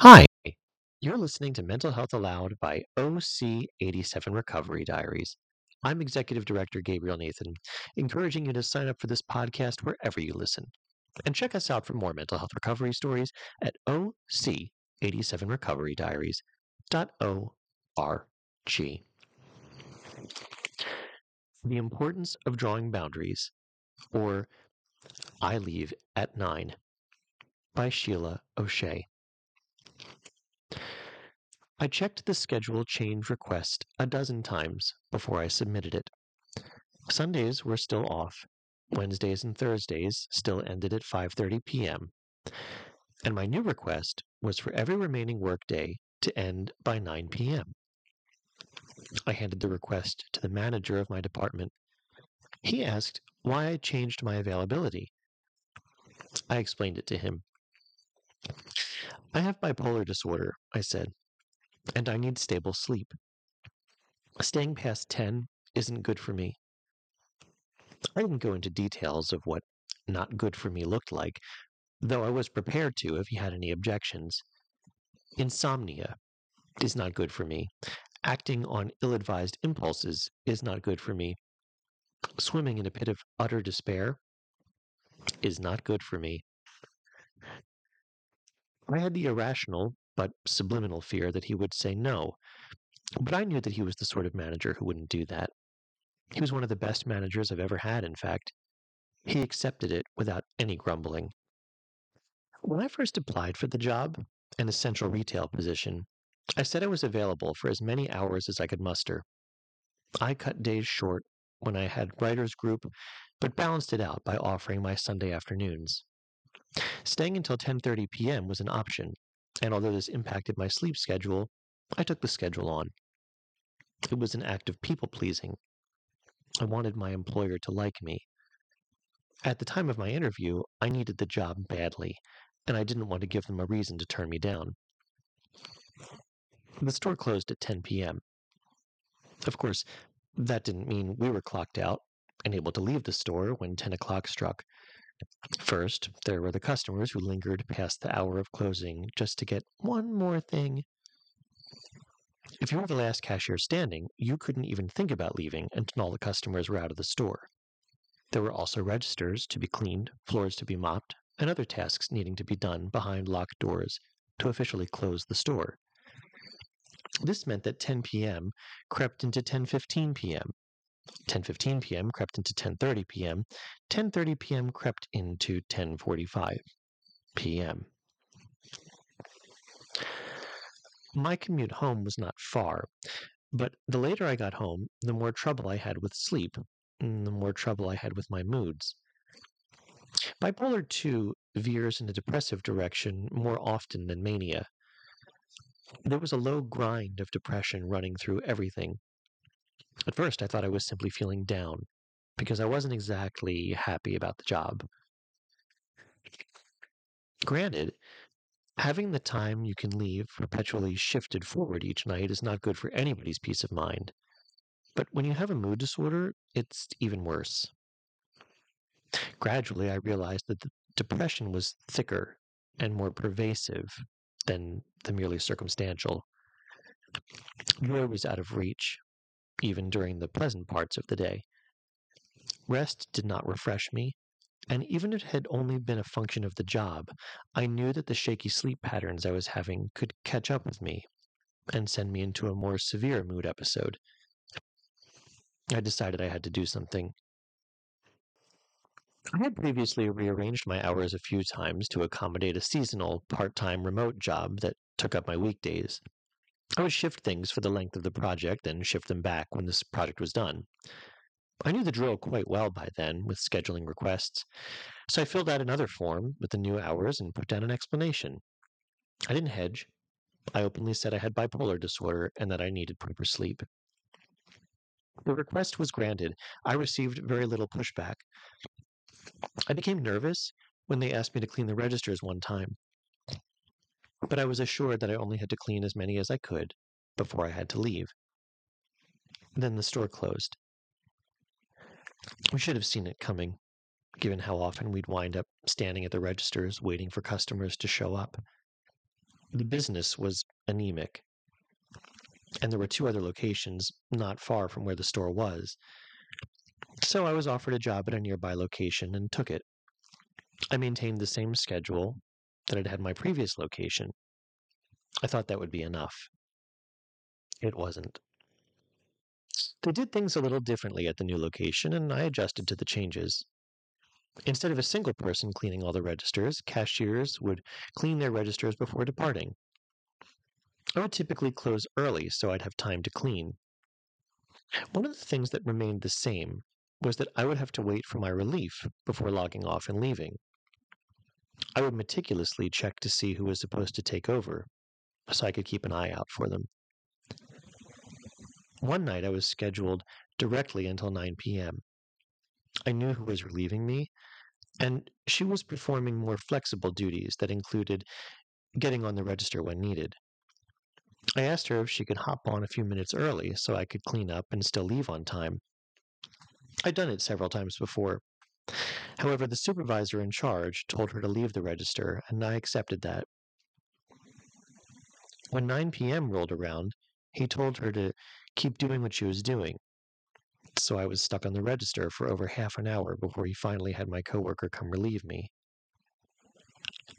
Hi, you're listening to Mental Health Aloud by OC87 Recovery Diaries. I'm Executive Director Gabriel Nathan, encouraging you to sign up for this podcast wherever you listen. And check us out for more mental health recovery stories at OC87recoverydiaries.org. The Importance of Drawing Boundaries, or I Leave at Nine, by Sheila O'Shea. I checked the schedule change request a dozen times before I submitted it. Sundays were still off. Wednesdays and Thursdays still ended at 5:30 p.m. And my new request was for every remaining workday to end by 9 p.m. I handed the request to the manager of my department. He asked why I changed my availability. I explained it to him. I have bipolar disorder, I said, and I need stable sleep. Staying past 10 isn't good for me. I didn't go into details of what not good for me looked like, though I was prepared to if he had any objections. Insomnia is not good for me. Acting on ill advised impulses is not good for me. Swimming in a pit of utter despair is not good for me. I had the irrational but subliminal fear that he would say no, but I knew that he was the sort of manager who wouldn't do that. He was one of the best managers I've ever had, in fact. He accepted it without any grumbling. When I first applied for the job, an essential retail position, I said I was available for as many hours as I could muster. I cut days short when I had writers' group, but balanced it out by offering my Sunday afternoons. Staying until 10:30 p.m. was an option, and although this impacted my sleep schedule, I took the schedule on. It was an act of people pleasing. I wanted my employer to like me. At the time of my interview, I needed the job badly, and I didn't want to give them a reason to turn me down. The store closed at 10 p.m. Of course, that didn't mean we were clocked out and able to leave the store when 10 o'clock struck. First, there were the customers who lingered past the hour of closing just to get one more thing. If you were the last cashier standing, you couldn't even think about leaving until all the customers were out of the store. There were also registers to be cleaned, floors to be mopped, and other tasks needing to be done behind locked doors to officially close the store. This meant that 10 p.m. crept into 10:15 p.m. 10:15 p.m. crept into 10:30 p.m. 10:30 p.m. crept into 10:45 p.m. My commute home was not far, but the later I got home, the more trouble I had with sleep, and the more trouble I had with my moods. Bipolar 2 veers in a depressive direction more often than mania. There was a low grind of depression running through everything. At first, I thought I was simply feeling down because I wasn't exactly happy about the job. Granted, having the time you can leave perpetually shifted forward each night is not good for anybody's peace of mind. But when you have a mood disorder, it's even worse. Gradually, I realized that the depression was thicker and more pervasive than the merely circumstantial. Joy was out of reach, even during the pleasant parts of the day. Rest did not refresh me, and even if it had only been a function of the job, I knew that the shaky sleep patterns I was having could catch up with me and send me into a more severe mood episode. I decided I had to do something. I had previously rearranged my hours a few times to accommodate a seasonal, part time remote job that took up my weekdays. I would shift things for the length of the project and shift them back when this project was done. I knew the drill quite well by then with scheduling requests, so I filled out another form with the new hours and put down an explanation. I didn't hedge. I openly said I had bipolar disorder and that I needed proper sleep. The request was granted. I received very little pushback. I became nervous when they asked me to clean the registers one time, but I was assured that I only had to clean as many as I could before I had to leave. Then the store closed. We should have seen it coming, given how often we'd wind up standing at the registers waiting for customers to show up. the business was anemic, and there were two other locations not far from where the store was. So I was offered a job at a nearby location and took it. I maintained the same schedule that I'd had my previous location. I thought that would be enough. It wasn't. They did things a little differently at the new location, and I adjusted to the changes. Instead of a single person cleaning all the registers, cashiers would clean their registers before departing. I would typically close early so I'd have time to clean. One of the things that remained the same was that I would have to wait for my relief before logging off and leaving. I would meticulously check to see who was supposed to take over so I could keep an eye out for them. One night I was scheduled directly until 9 p.m. I knew who was relieving me, and she was performing more flexible duties that included getting on the register when needed. I asked her if she could hop on a few minutes early so I could clean up and still leave on time. I'd done it several times before. However, the supervisor in charge told her to leave the register, and I accepted that. When 9 p.m. rolled around, he told her to keep doing what she was doing. So I was stuck on the register for over half an hour before he finally had my coworker come relieve me.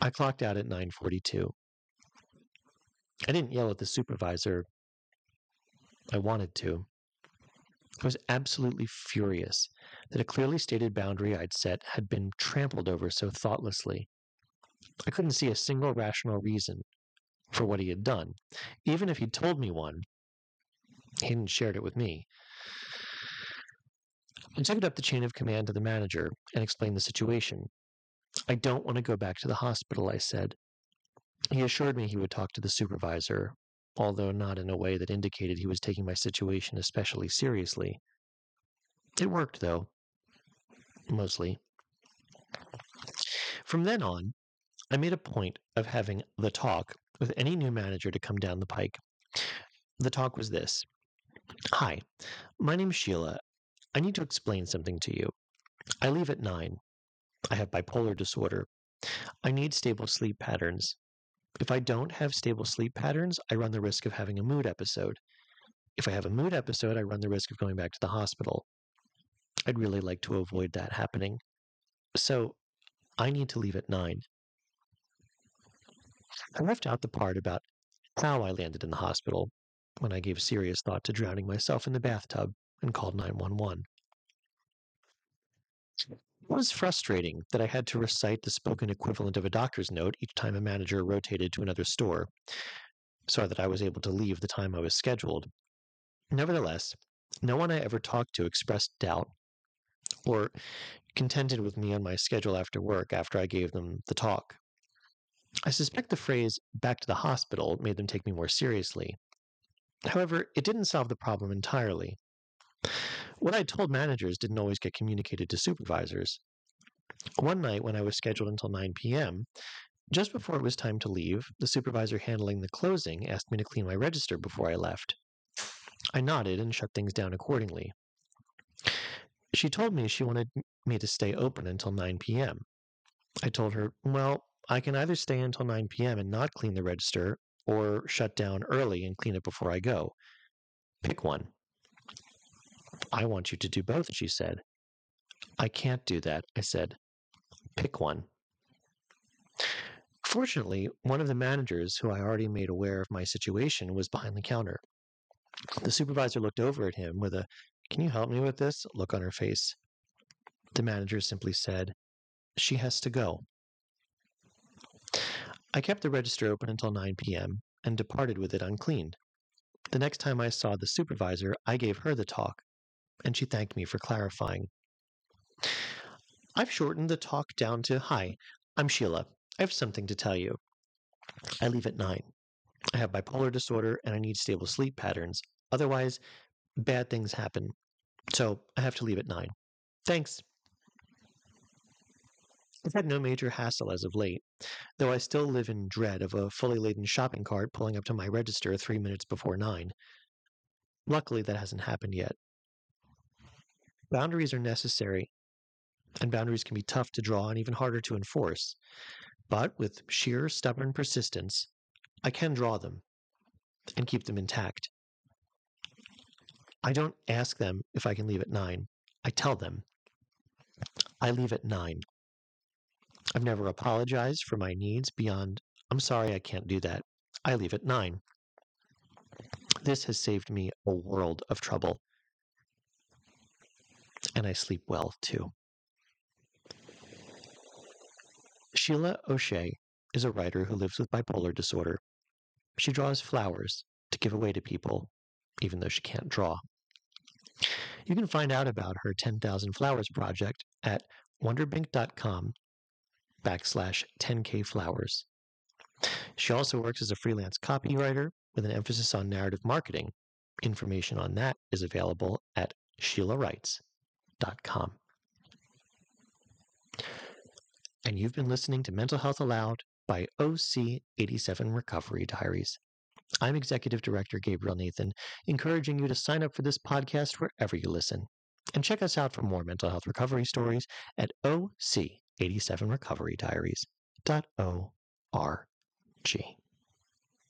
I clocked out at 9:42. I didn't yell at the supervisor. I wanted to. I was absolutely furious that a clearly stated boundary I'd set had been trampled over so thoughtlessly. I couldn't see a single rational reason for what he had done. Even if he'd told me one, he hadn't shared it with me. I took it up the chain of command to the manager and explained the situation. I don't want to go back to the hospital, I said. He assured me he would talk to the supervisor, although not in a way that indicated he was taking my situation especially seriously. It worked, though. Mostly. From then on, I made a point of having the talk with any new manager to come down the pike. The talk was this Hi, my name's Sheila. I need to explain something to you. I leave at 9. I have bipolar disorder. I need stable sleep patterns. If I don't have stable sleep patterns, I run the risk of having a mood episode. If I have a mood episode, I run the risk of going back to the hospital. I'd really like to avoid that happening. So I need to leave at 9. I left out the part about how I landed in the hospital when I gave serious thought to drowning myself in the bathtub and called 911. It was frustrating that I had to recite the spoken equivalent of a doctor's note each time a manager rotated to another store, so that I was able to leave the time I was scheduled. Nevertheless, no one I ever talked to expressed doubt or contended with me on my schedule after work after I gave them the talk. I suspect the phrase back to the hospital made them take me more seriously. However, it didn't solve the problem entirely. What I told managers didn't always get communicated to supervisors. One night when I was scheduled until 9 p.m., just before it was time to leave, the supervisor handling the closing asked me to clean my register before I left. I nodded and shut things down accordingly. She told me she wanted me to stay open until 9 p.m. I told her, well, I can either stay until 9 p.m. and not clean the register, or shut down early and clean it before I go. Pick one. I want you to do both, she said. I can't do that, I said. Pick one. Fortunately, one of the managers who I already made aware of my situation was behind the counter. The supervisor looked over at him with a, Can you help me with this? look on her face. The manager simply said, She has to go. I kept the register open until 9 p.m. and departed with it uncleaned. The next time I saw the supervisor, I gave her the talk, and she thanked me for clarifying. I've shortened the talk down to Hi, I'm Sheila. I have something to tell you. I leave at 9. I have bipolar disorder and I need stable sleep patterns. Otherwise, bad things happen. So I have to leave at 9. Thanks. I've had no major hassle as of late, though I still live in dread of a fully laden shopping cart pulling up to my register three minutes before 9. Luckily, that hasn't happened yet. Boundaries are necessary, and boundaries can be tough to draw and even harder to enforce. But with sheer stubborn persistence, I can draw them and keep them intact. I don't ask them if I can leave at nine. I tell them I leave at nine. I've never apologized for my needs beyond, I'm sorry I can't do that. I leave at nine. This has saved me a world of trouble. And I sleep well too. Sheila O'Shea is a writer who lives with bipolar disorder. She draws flowers to give away to people, even though she can't draw. You can find out about her 10,000 Flowers project at wonderbink.com backslash 10k flowers. She also works as a freelance copywriter with an emphasis on narrative marketing. Information on that is available at sheilawrites.com. And you've been listening to Mental Health Aloud by OC87 Recovery Diaries. I'm Executive Director Gabriel Nathan, encouraging you to sign up for this podcast wherever you listen. And check us out for more mental health recovery stories at OC87recoverydiaries.org.